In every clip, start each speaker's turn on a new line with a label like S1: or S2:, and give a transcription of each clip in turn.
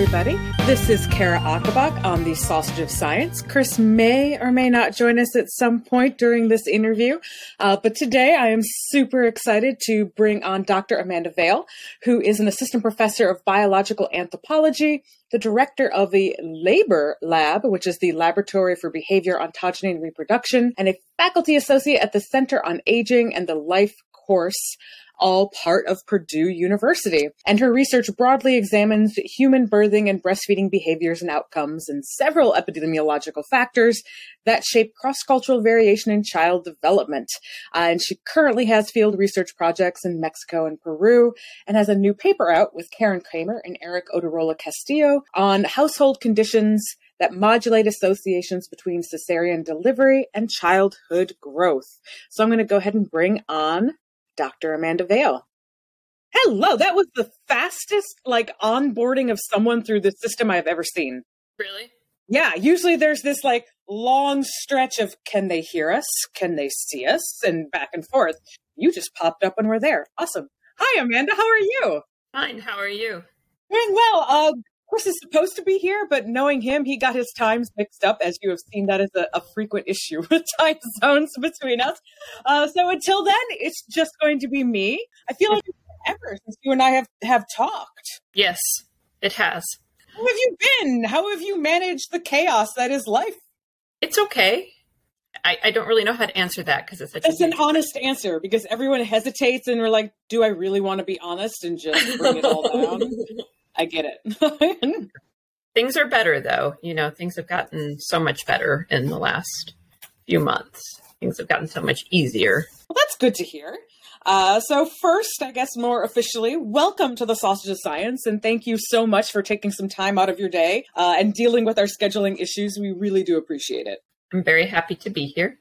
S1: Everybody. This is Kara Ocobock on the Sausage of Science. Chris may or may not join us at some point during this interview, uh, but today I am super excited to bring on Dr. Amanda Veile, who is an assistant professor of biological anthropology, the director of the Labor Lab, which is the Laboratory for Behavior, Ontogeny, and Reproduction, and a faculty associate at the Center on Aging and the Life course all part of Purdue University. And her research broadly examines human birthing and breastfeeding behaviors and outcomes and several epidemiological factors that shape cross-cultural variation in child development. Uh, and she currently has field research projects in Mexico and Peru and has a new paper out with Karen Kramer and Eric Otarola Castillo on household conditions that modulate associations between cesarean delivery and childhood growth. So I'm going to go ahead and bring on Dr. Amanda Veile. Hello, that was the fastest like onboarding of someone through the system I've ever seen.
S2: Really?
S1: Yeah, usually there's this like long stretch of can they hear us? Can they see us? And back and forth. You just popped up and we're there. Awesome. Hi, Amanda. How are you?
S2: Fine. How are you?
S1: Doing well. Uh, Chris is supposed to be here, but knowing him, he got his times mixed up. As you have seen, that is a, a frequent issue with time zones between us. Uh, so until then, it's just going to be me. I feel like ever since you and I have have talked.
S2: Yes, it has.
S1: How have you been? How have you managed the chaos that is life?
S2: It's okay. I, I don't really know how to answer that because it's such.
S1: It's an honest answer because everyone hesitates and we're like, "Do I really want to be honest and just bring it all down?" I get it.
S2: things are better though. You know, things have gotten so much better in the last few months. Things have gotten so much easier.
S1: Well, that's good to hear. Uh, so first, I guess more officially, welcome to the Sausage of Science, and thank you so much for taking some time out of your day uh, and dealing with our scheduling issues. We really do appreciate it.
S2: I'm very happy to be here.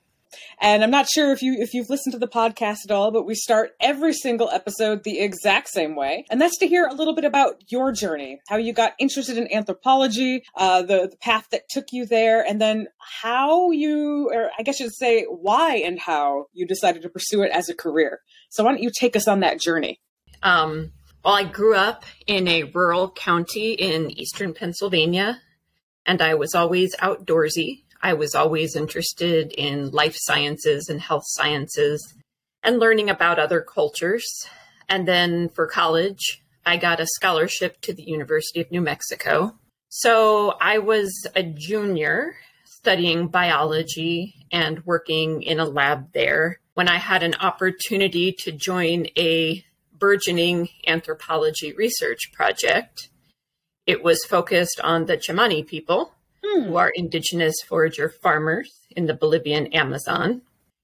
S1: And I'm not sure if you if you've listened to the podcast at all, but we start every single episode the exact same way, and that's to hear a little bit about your journey, how you got interested in anthropology, uh, the the path that took you there, and then how you, or I guess you'd say why and how you decided to pursue it as a career. So why don't you take us on that journey?
S2: Um, well, I grew up in a rural county in eastern Pennsylvania, and I was always outdoorsy. I was always interested in life sciences and health sciences and learning about other cultures. And then for college, I got a scholarship to the University of New Mexico. So I was a junior studying biology and working in a lab there when I had an opportunity to join a burgeoning anthropology research project. It was focused on the Tsimane people hmm. who are indigenous forager farmers in the Bolivian Amazon.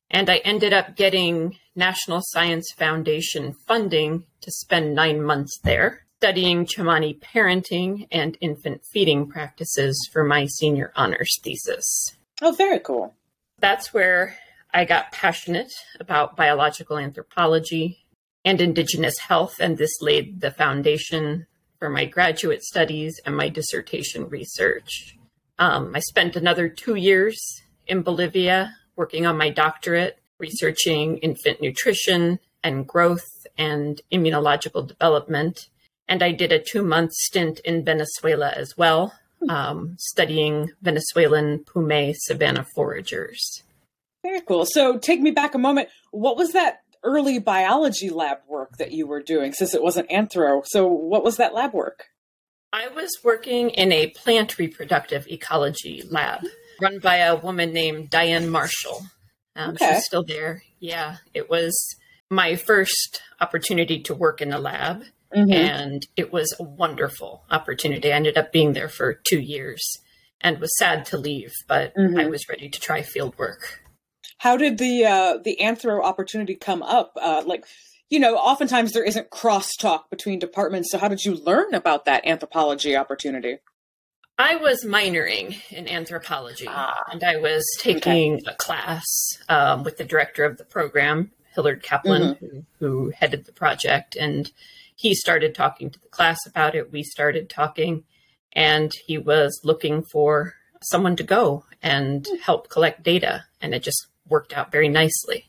S2: And I ended up getting National Science Foundation funding to spend nine months there studying Tsimane parenting and infant feeding practices for my senior honors thesis.
S1: Oh, very cool.
S2: That's where I got passionate about biological anthropology and indigenous health, and this laid the foundation for my graduate studies and my dissertation research. Um, I spent another two years in Bolivia working on my doctorate, researching infant nutrition and growth and immunological development. And I did a two month stint in Venezuela as well, um, studying Venezuelan Pume savanna foragers.
S1: Very cool. So take me back a moment. What was that early biology lab work that you were doing since it wasn't anthro? So what was that lab work?
S2: I was working in a plant reproductive ecology lab run by a woman named Diane Marshall. Um, okay. She's still there. Yeah, it was my first opportunity to work in a lab, mm-hmm. and it was a wonderful opportunity. I ended up being there for two years and was sad to leave, but mm-hmm. I was ready to try field work.
S1: How did the uh, the anthro opportunity come up? Uh, like you know, oftentimes there isn't crosstalk between departments. So, how did you learn about that anthropology opportunity?
S2: I was minoring in anthropology, ah, and I was taking okay. a class um, with the director of the program, Hillard Kaplan, mm-hmm. who, who headed the project. And he started talking to the class about it. We started talking, and he was looking for someone to go and hmm. help collect data. And it just worked out very nicely.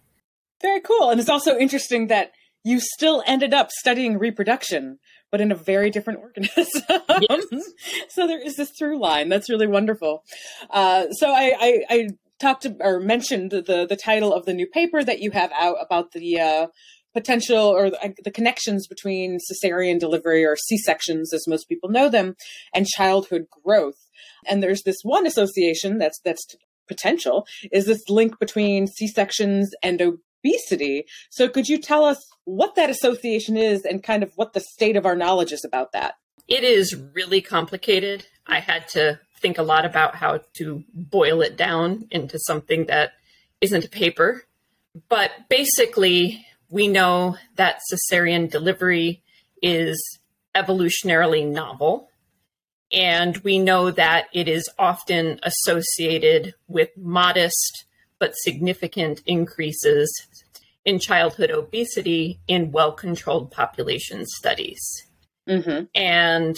S1: Very cool. And it's also interesting that you still ended up studying reproduction but in a very different organism. Yes. so there is this through line. That's really wonderful. Uh, so I, I, I talked or mentioned the the title of the new paper that you have out about the uh, potential or the, the, connections between cesarean delivery or C sections, as most people know them, and childhood growth. And there's this one association that's that's potential is this link between C sections and obesity. So could you tell us what that association is and kind of what the state of our knowledge is about that?
S2: It is really complicated. I had to think a lot about how to boil it down into something that isn't a paper. But basically, we know that cesarean delivery is evolutionarily novel. And we know that it is often associated with modest but significant increases in childhood obesity in well controlled population studies. Mm-hmm. And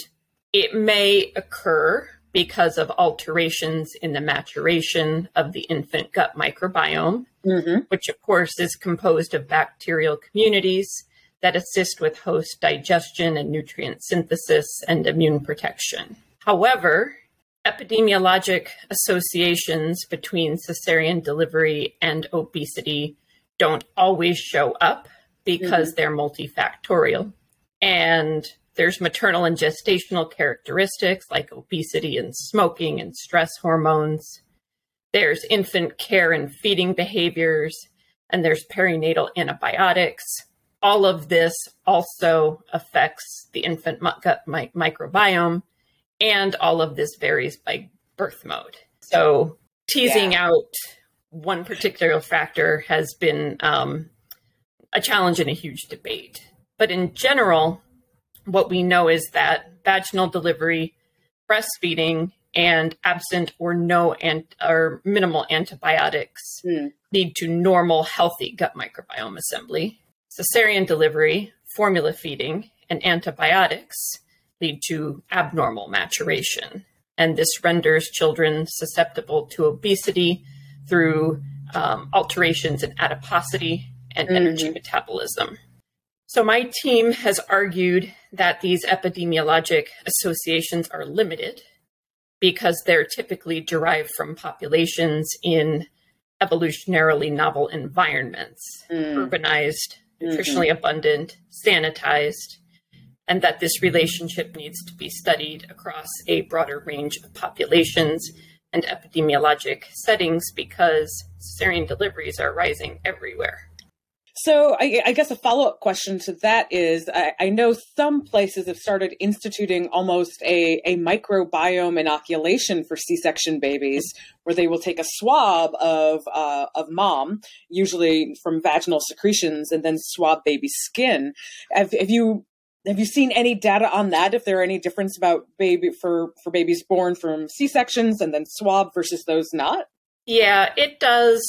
S2: it may occur because of alterations in the maturation of the infant gut microbiome, mm-hmm. which, of course, is composed of bacterial communities that assist with host digestion and nutrient synthesis and immune protection. However, epidemiologic associations between cesarean delivery and obesity don't always show up because mm-hmm. they're multifactorial. And there's maternal and gestational characteristics like obesity and smoking and stress hormones. There's infant care and feeding behaviors, and there's perinatal antibiotics. All of this also affects the infant gut microbiome, and all of this varies by birth mode. So, teasing yeah. out one particular factor has been um, a challenge and a huge debate. But in general, what we know is that vaginal delivery, breastfeeding, and absent or no ant- or minimal antibiotics mm. lead to normal, healthy gut microbiome assembly. Cesarean delivery, formula feeding, and antibiotics lead to abnormal maturation. And this renders children susceptible to obesity through um, alterations in adiposity and mm-hmm. energy metabolism. So, my team has argued that these epidemiologic associations are limited because they're typically derived from populations in evolutionarily novel environments, mm. urbanized, nutritionally mm-hmm. abundant, sanitized, and that this relationship needs to be studied across a broader range of populations and epidemiologic settings because cesarean deliveries are rising everywhere.
S1: So, I, I guess a follow up question to that is I, I, know some places have started instituting almost a, a microbiome inoculation for C section babies, where they will take a swab of, uh, of mom, usually from vaginal secretions, and then swab baby skin. Have, have you have you seen any data on that? If there are any difference about baby for for babies born from C sections and then swab versus those not?
S2: Yeah, it does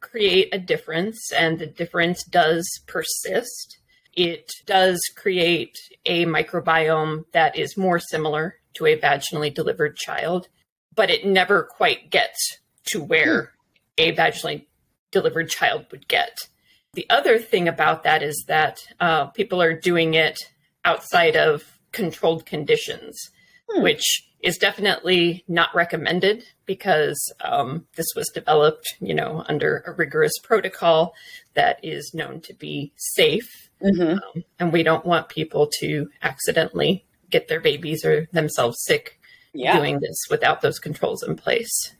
S2: create a difference, and the difference does persist. It does create a microbiome that is more similar to a vaginally delivered child, but it never quite gets to where hmm. a vaginally delivered child would get. The other thing about that is that uh, people are doing it outside of controlled conditions, hmm. which is definitely not recommended because um, this was developed, you know, under a rigorous protocol that is known to be safe, mm-hmm. um, and we don't want people to accidentally get their babies or themselves sick yeah. doing this without those controls in place.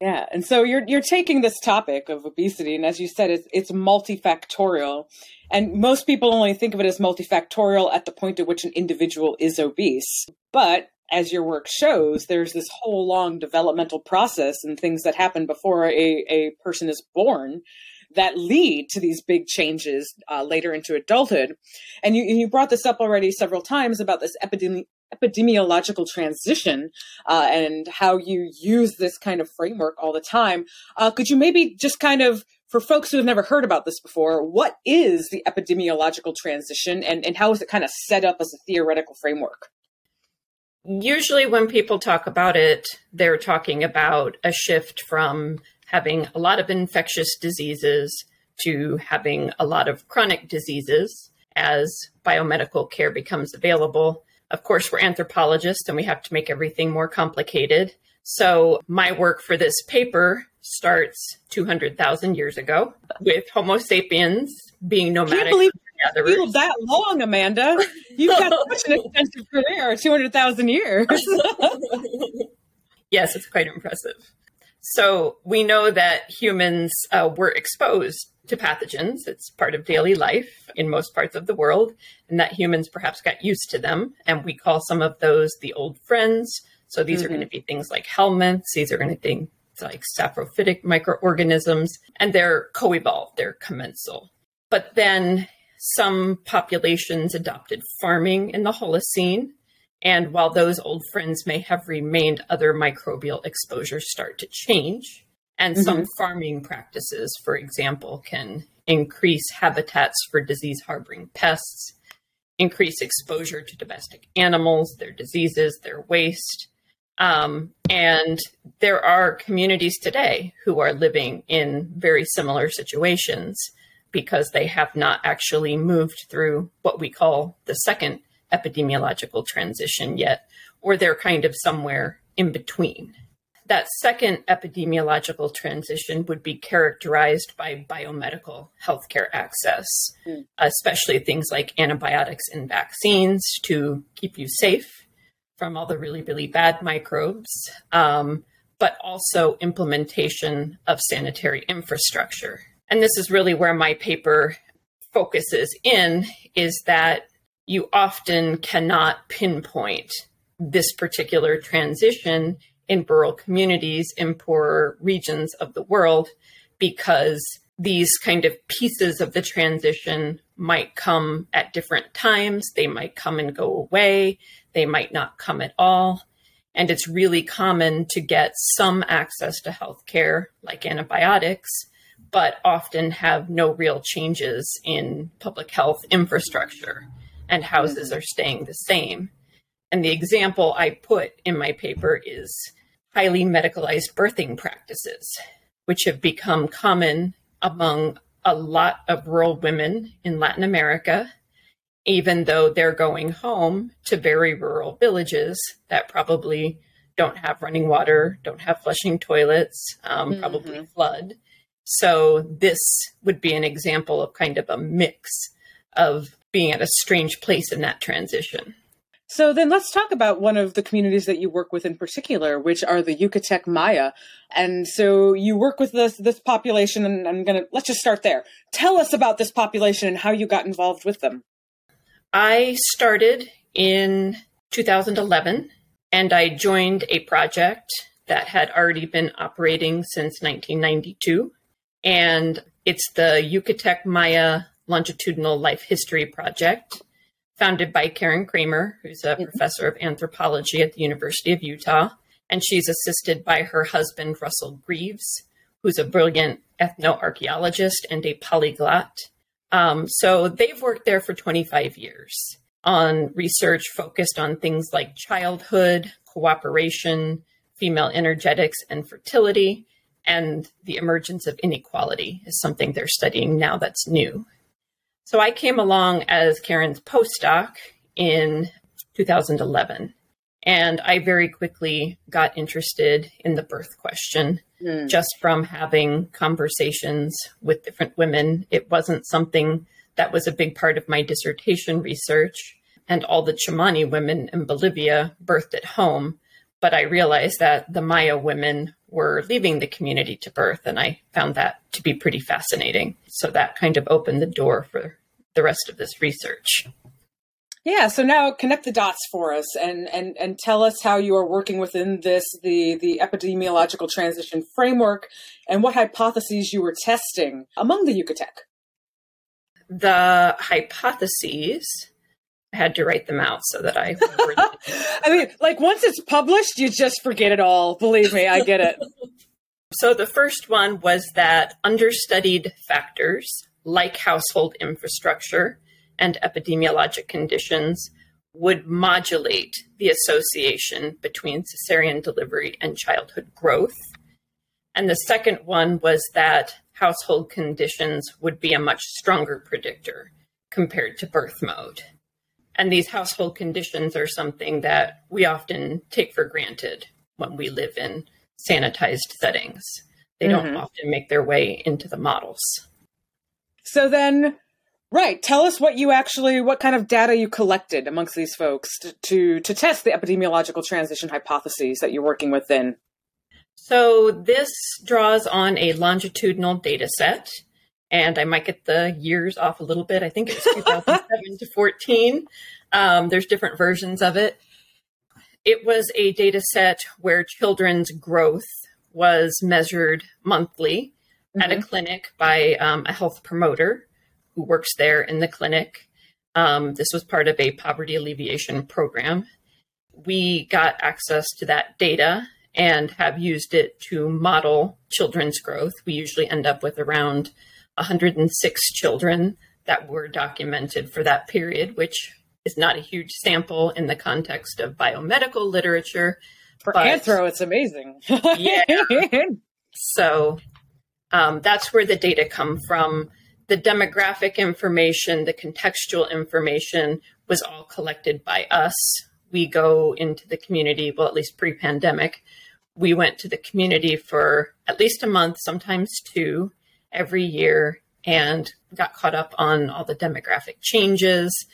S1: Yeah, and so you're you're taking this topic of obesity, and as you said, it's it's multifactorial, and most people only think of it as multifactorial at the point at which an individual is obese. But as your work shows, there's this whole long developmental process and things that happen before a, a person is born that lead to these big changes uh, later into adulthood. And you, you brought this up already several times about this epidemi- epidemiological transition uh, and how you use this kind of framework all the time. Uh, could you maybe just kind of, for folks who have never heard about this before, what is the epidemiological transition and, and how is it kind of set up as a theoretical framework?
S2: usually when people talk about it, they're talking about a shift from having a lot of infectious diseases to having a lot of chronic diseases as biomedical care becomes available Of course, we're anthropologists and we have to make everything more complicated. So, my work for this paper starts 200,000 years ago with Homo sapiens being nomadic.
S1: Can't believe you that long, Amanda. You've got such an extensive career, 200,000 years.
S2: yes, it's quite impressive. So we know that humans uh, were exposed to pathogens. It's part of daily life in most parts of the world, and that humans perhaps got used to them. And we call some of those the old friends. So these mm-hmm. are going to be things like helminths. These are going to be things like saprophytic microorganisms, and they're co-evolved. They're commensal. But then some populations adopted farming in the Holocene. And while those old friends may have remained, other microbial exposures start to change. And mm-hmm. some farming practices, for example, can increase habitats for disease harboring pests, increase exposure to domestic animals, their diseases, their waste. Um, and there are communities today who are living in very similar situations because they have not actually moved through what we call the second epidemiological transition yet, or they're kind of somewhere in between. That second epidemiological transition would be characterized by biomedical healthcare access, mm. especially things like antibiotics and vaccines to keep you safe from all the really, really bad microbes, um, but also implementation of sanitary infrastructure and this is really where my paper focuses in, is that you often cannot pinpoint this particular transition in rural communities in poorer regions of the world because these kind of pieces of the transition might come at different times. They might come and go away. They might not come at all. And it's really common to get some access to healthcare, like antibiotics, but often have no real changes in public health infrastructure, and houses mm-hmm. are staying the same. And the example I put in my paper is highly medicalized birthing practices, which have become common among a lot of rural women in Latin America, even though they're going home to very rural villages that probably don't have running water, don't have flushing toilets, um, mm-hmm. probably flood. So this would be an example of kind of a mix of being at a strange place in that transition.
S1: So then let's talk about one of the communities that you work with in particular, which are the Yucatec Maya. And so you work with this this population and I'm going to let's just start there. Tell us about this population and how you got involved with them.
S2: I started in 2011 and I joined a project that had already been operating since 1992 and it's the Yucatec Maya Longitudinal Life History Project, founded by Karen Kramer, who's a mm-hmm. professor of anthropology at the University of Utah. And she's assisted by her husband, Russell Greaves, who's a brilliant ethnoarchaeologist and a polyglot. Um, so they've worked there for 25 years on research focused on things like childhood, cooperation, female energetics, and fertility and the emergence of inequality is something they're studying now that's new. So I came along as Karen's postdoc in 2011, and I very quickly got interested in the birth question mm. just from having conversations with different women. It wasn't something that was a big part of my dissertation research, and all the Tsimane women in Bolivia birthed at home. But I realized that the Maya women were leaving the community to birth. And I found that to be pretty fascinating. So that kind of opened the door for the rest of this research.
S1: Yeah, so now connect the dots for us and, and, and tell us how you are working within this, the, the epidemiological transition framework, and what hypotheses you were testing among the Yucatec.
S2: The hypotheses I had to write them out so that I.
S1: I mean, like once it's published, you just forget it all. Believe me, I get it.
S2: so the first one was that understudied factors like household infrastructure and epidemiologic conditions would modulate the association between cesarean delivery and childhood growth. And the second one was that household conditions would be a much stronger predictor compared to birth mode. And these household conditions are something that we often take for granted when we live in sanitized settings. They mm-hmm. don't often make their way into the models.
S1: So then, right, tell us what you actually, what kind of data you collected amongst these folks to, to, to test the epidemiological transition hypotheses that you're working within.
S2: So this draws on a longitudinal data set, and I might get the years off a little bit. I think it was 2007 to 14. Um, there's different versions of it. It was a data set where children's growth was measured monthly mm-hmm. at a mm-hmm. clinic by um, a health promoter who works there in the clinic. Um, this was part of a poverty alleviation program. We got access to that data and have used it to model children's growth. We usually end up with around 106 children that were documented for that period, which is not a huge sample in the context of biomedical literature.
S1: For but, anthro, it's amazing.
S2: yeah. So um, that's where the data come from. The demographic information, the contextual information was all collected by us. We go into the community, well, at least pre pandemic. We went to the community for at least a month, sometimes two, every year, and got caught up on all the demographic changes,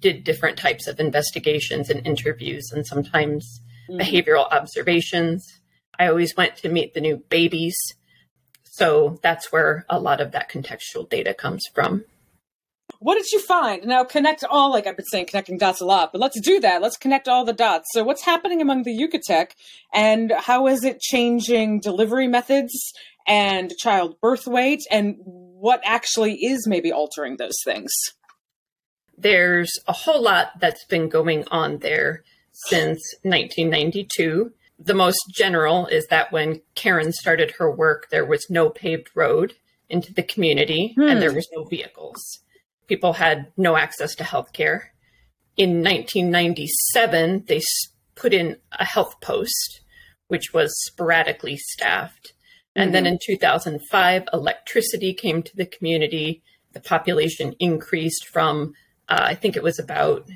S2: did different types of investigations and interviews, and sometimes mm-hmm. behavioral observations. I always went to meet the new babies so that's where a lot of that contextual data comes from.
S1: What did you find? Now connect all, like I've been saying, connecting dots a lot, but let's do that. Let's connect all the dots. So what's happening among the Yucatec and how is it changing delivery methods and child birth weight and what actually is maybe altering those things?
S2: There's a whole lot that's been going on there since 1992 the most general is that when Karen started her work, there was no paved road into the community hmm. and there was no vehicles. People had no access to health care. In 1997, they put in a health post, which was sporadically staffed. And mm-hmm. then in 2005, electricity came to the community. The population increased from, uh, I think it was about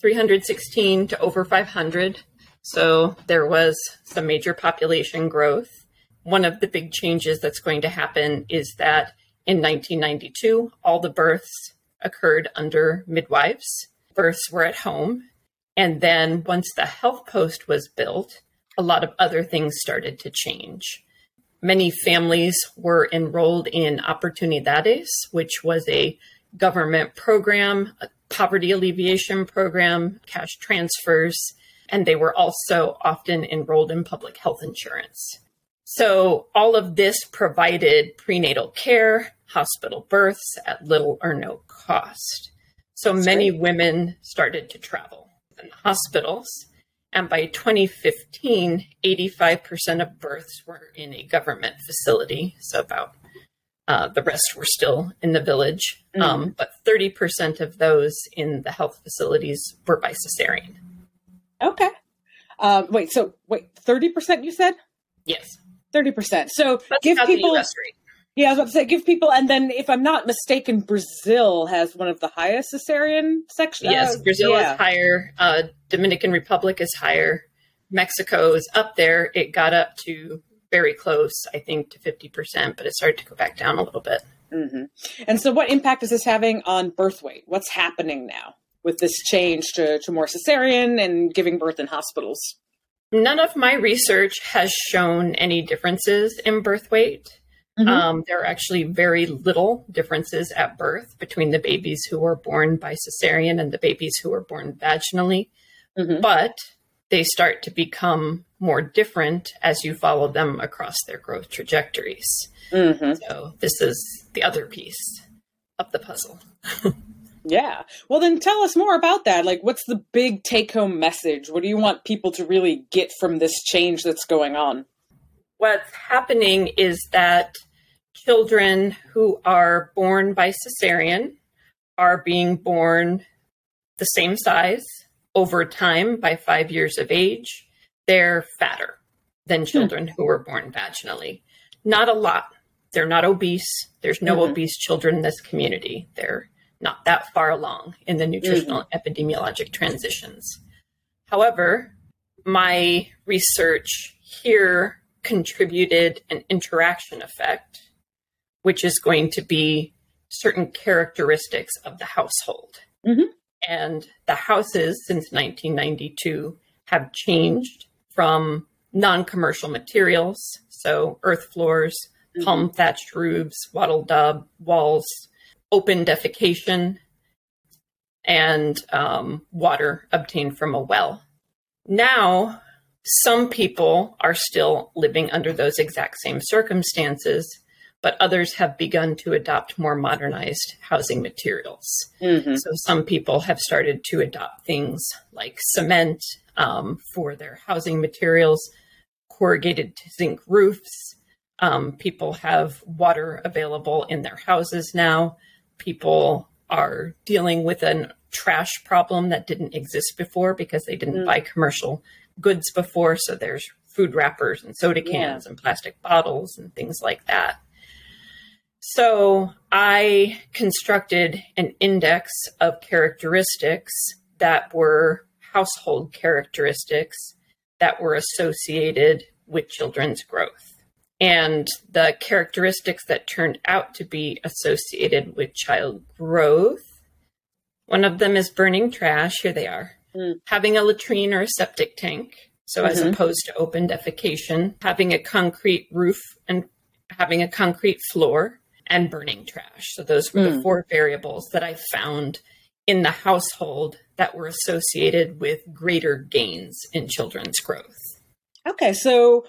S2: 316 to over 500 so there was some major population growth. One of the big changes that's going to happen is that in 1992, all the births occurred under midwives. Births were at home. And then once the health post was built, a lot of other things started to change. Many families were enrolled in Oportunidades, which was a government program, a poverty alleviation program, cash transfers and they were also often enrolled in public health insurance. So, all of this provided prenatal care, hospital births at little or no cost. So, That's many great. women started to travel in the hospitals. And by 2015, 85% of births were in a government facility. So, about uh, the rest were still in the village. Mm-hmm. Um, but 30% of those in the health facilities were by cesarean.
S1: Okay. Um, wait, so wait, thirty percent you said?
S2: Yes.
S1: Thirty percent. So That's give people. Yeah, I was about to say, give people, and then if I'm not mistaken, Brazil has one of the highest cesarean sections.
S2: Yes, uh, Brazil yeah. is higher. Uh, Dominican Republic is higher. Mexico is up there. It got up to very close, I think, to 50%, but it started to go back down a little bit.
S1: Mm-hmm. And so, what impact is this having on birth weight? What's happening now? With this change to, to more cesarean and giving birth in hospitals?
S2: None of my research has shown any differences in birth weight. Mm-hmm. Um, there are actually very little differences at birth between the babies who were born by cesarean and the babies who were born vaginally. Mm-hmm. But they start to become more different as you follow them across their growth trajectories. Mm-hmm. So, this is the other piece of the puzzle.
S1: Yeah. Well, then tell us more about that. Like, what's the big take home message? What do you want people to really get from this change that's going on?
S2: What's happening is that children who are born by cesarean are being born the same size over time by five years of age. They're fatter than hmm. children hmm. who were born vaginally. Not a lot. They're not obese. There's no mm-hmm. obese children in this community. They're not that far along in the nutritional mm-hmm. epidemiologic transitions. However, my research here contributed an interaction effect, which is going to be certain characteristics of the household. Mm-hmm. And the houses since 1992 have changed from non commercial materials, so earth floors, mm-hmm. palm thatched roofs, wattle daub walls, open defecation, and um, water obtained from a well. Now, some people are still living under those exact same circumstances, but others have begun to adopt more modernized housing materials. Mm-hmm. So some people have started to adopt things like cement um, for their housing materials, corrugated zinc roofs. Um, people have water available in their houses now. People are dealing with a trash problem that didn't exist before because they didn't mm. buy commercial goods before. So there's food wrappers and soda cans yeah. and plastic bottles and things like that. So I constructed an index of characteristics that were household characteristics that were associated with children's growth. And the characteristics that turned out to be associated with child growth one of them is burning trash. Here they are. Mm. Having a latrine or a septic tank. So, mm-hmm. as opposed to open defecation, having a concrete roof and having a concrete floor and burning trash. So, those were mm. the four variables that I found in the household that were associated with greater gains in children's growth.
S1: Okay, so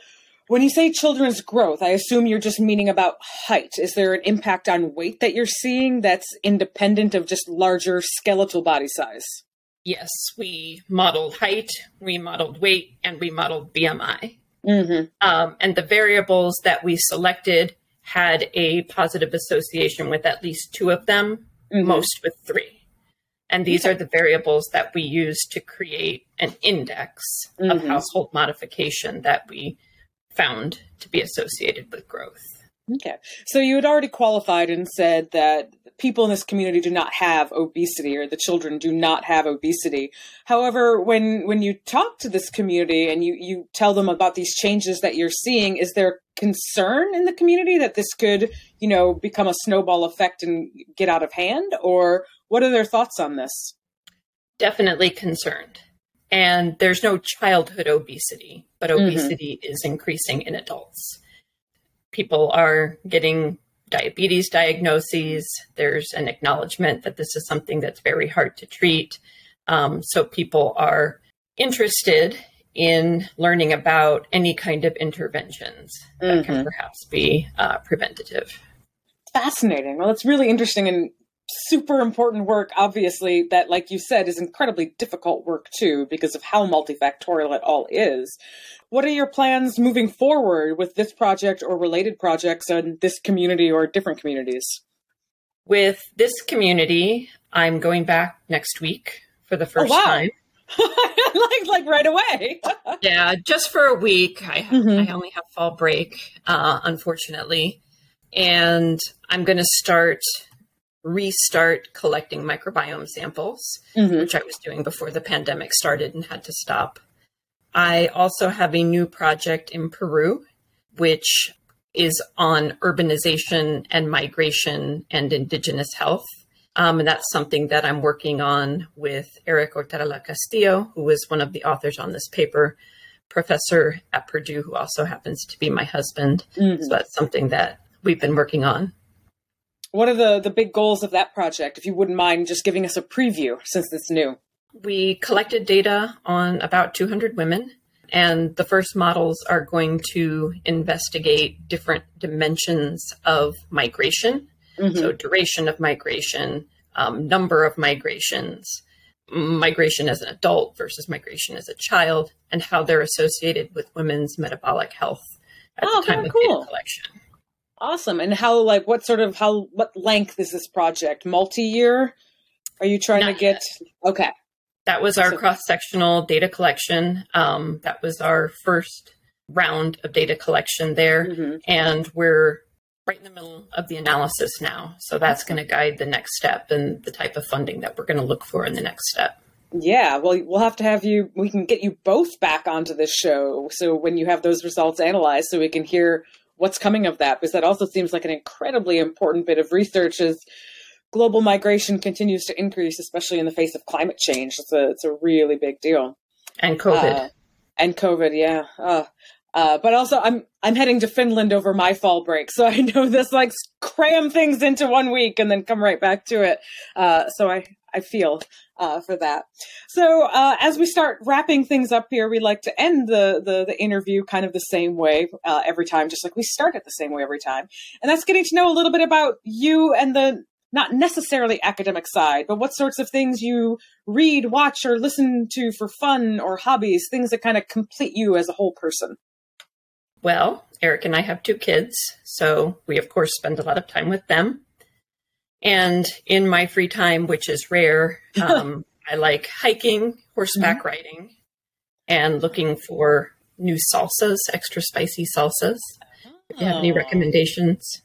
S1: when you say children's growth, I assume you're just meaning about height. Is there an impact on weight that you're seeing that's independent of just larger skeletal body size?
S2: Yes, we modeled height, we modeled weight, and we modeled BMI. Mm-hmm. Um, and the variables that we selected had a positive association with at least two of them, mm-hmm. most with three. And these okay. are the variables that we use to create an index mm-hmm. of household modification that we found to be associated with growth.
S1: Okay. So you had already qualified and said that people in this community do not have obesity or the children do not have obesity. However, when when you talk to this community and you you tell them about these changes that you're seeing, is there concern in the community that this could, you know, become a snowball effect and get out of hand or what are their thoughts on this?
S2: Definitely concerned. And there's no childhood obesity, but mm-hmm. obesity mm-hmm. is increasing in adults. People are getting diabetes diagnoses. There's an acknowledgement that this is something that's very hard to treat. Um, so people are interested in learning about any kind of interventions that mm-hmm. can perhaps be uh, preventative.
S1: Fascinating. Well, it's really interesting and super important work, obviously, that, like you said, is incredibly difficult work too, because of how multifactorial it all is. What are your plans moving forward with this project or related projects in this community or different communities?
S2: With this community, I'm going back next week for the first oh, wow. time.
S1: like like right away.
S2: yeah, just for a week. I mm-hmm. I only have fall break, uh, unfortunately, and I'm going to start restart collecting microbiome samples, mm-hmm. which I was doing before the pandemic started and had to stop. I also have a new project in Peru, which is on urbanization and migration and indigenous health. Um, and that's something that I'm working on with Eric Otarola Castillo, who was one of the authors on this paper, professor at Purdue, who also happens to be my husband. Mm-hmm. So that's something that we've been working on.
S1: What are the, the big goals of that project, if you wouldn't mind just giving us a preview since it's new?
S2: We collected data on about 200 women, and the first models are going to investigate different dimensions of migration. Mm-hmm. So, duration of migration, um, number of migrations, migration as an adult versus migration as a child, and how they're associated with women's metabolic health at oh, the time of cool. data collection.
S1: Awesome. And how, like, what sort of, how, what length is this project? Multi year? Are you trying Not to get, yet. okay.
S2: That was our so, cross sectional data collection. Um, that was our first round of data collection there. Mm-hmm. And we're right in the middle of the analysis now. So that's going to guide the next step and the type of funding that we're going to look for in the next step.
S1: Yeah, well, we'll have to have you, we can get you both back onto this show. So when you have those results analyzed, so we can hear what's coming of that, because that also seems like an incredibly important bit of research as global migration continues to increase, especially in the face of climate change. It's a, it's a really big deal.
S2: And COVID. Uh,
S1: and COVID, yeah. Uh, uh, but also, I'm I'm heading to Finland over my fall break, so I know this like cram things into one week and then come right back to it. Uh, so I I feel uh, for that. So uh, as we start wrapping things up here, we like to end the the, the interview kind of the same way uh, every time, just like we start it the same way every time, and that's getting to know a little bit about you and the not necessarily academic side, but what sorts of things you read, watch, or listen to for fun or hobbies, things that kind of complete you as a whole person.
S2: Well, Eric and I have two kids, so we of course spend a lot of time with them. And in my free time, which is rare, um, I like hiking, horseback mm-hmm. riding, and looking for new salsas, extra spicy salsas. If you have any recommendations.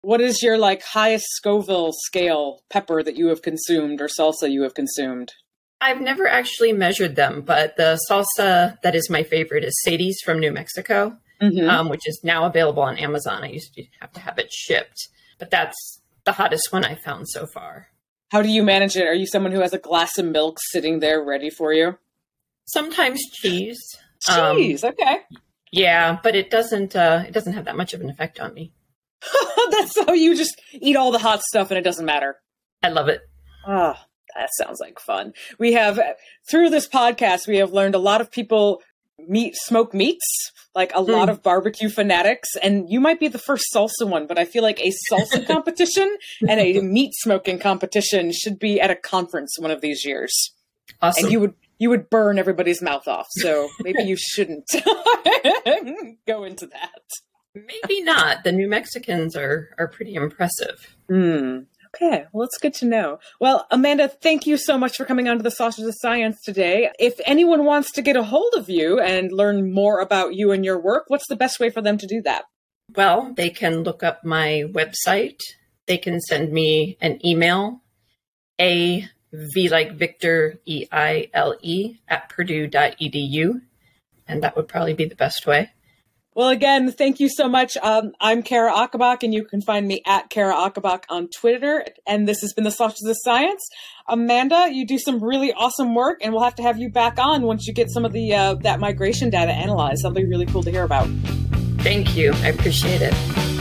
S1: What is your like highest Scoville scale pepper that you have consumed or salsa you have consumed?
S2: I've never actually measured them, but the salsa that is my favorite is Sadie's from New Mexico mm-hmm. um, which is now available on Amazon. I used to have to have it shipped, but that's the hottest one I found so far.
S1: How do you manage it? Are you someone who has a glass of milk sitting there ready for you?
S2: Sometimes cheese.
S1: Cheese, um, okay.
S2: Yeah, but it doesn't. Uh, it doesn't have that much of an effect on me.
S1: That's how you just eat all the hot stuff and it doesn't matter.
S2: I love it.
S1: Ah, oh, that sounds like fun. We have through this podcast, we have learned a lot of people meat smoke meats like a mm. lot hmm. of barbecue fanatics and you might be the first salsa one but i feel like a salsa competition and a meat smoking competition should be at a conference one of these years
S2: awesome.
S1: and you would you would burn everybody's mouth off so maybe you shouldn't go into that
S2: maybe not the new mexicans are are pretty impressive
S1: mm. Okay, well, it's good to know. Well, Amanda, thank you so much for coming on to the Sausage of Science today. If anyone wants to get a hold of you and learn more about you and your work, what's the best way for them to do that?
S2: Well, they can look up my website. They can send me an email, a v like Victor e i l e at purdue.edu, and that would probably be the best way.
S1: Well, again, thank you so much. Um, I'm Kara Ocobock, and you can find me at Kara Ocobock on Twitter. And this has been the Sausages of Science. Amanda, you do some really awesome work, and we'll have to have you back on once you get some of the uh, that migration data analyzed. That'll be really cool to hear about.
S2: Thank you. I appreciate it.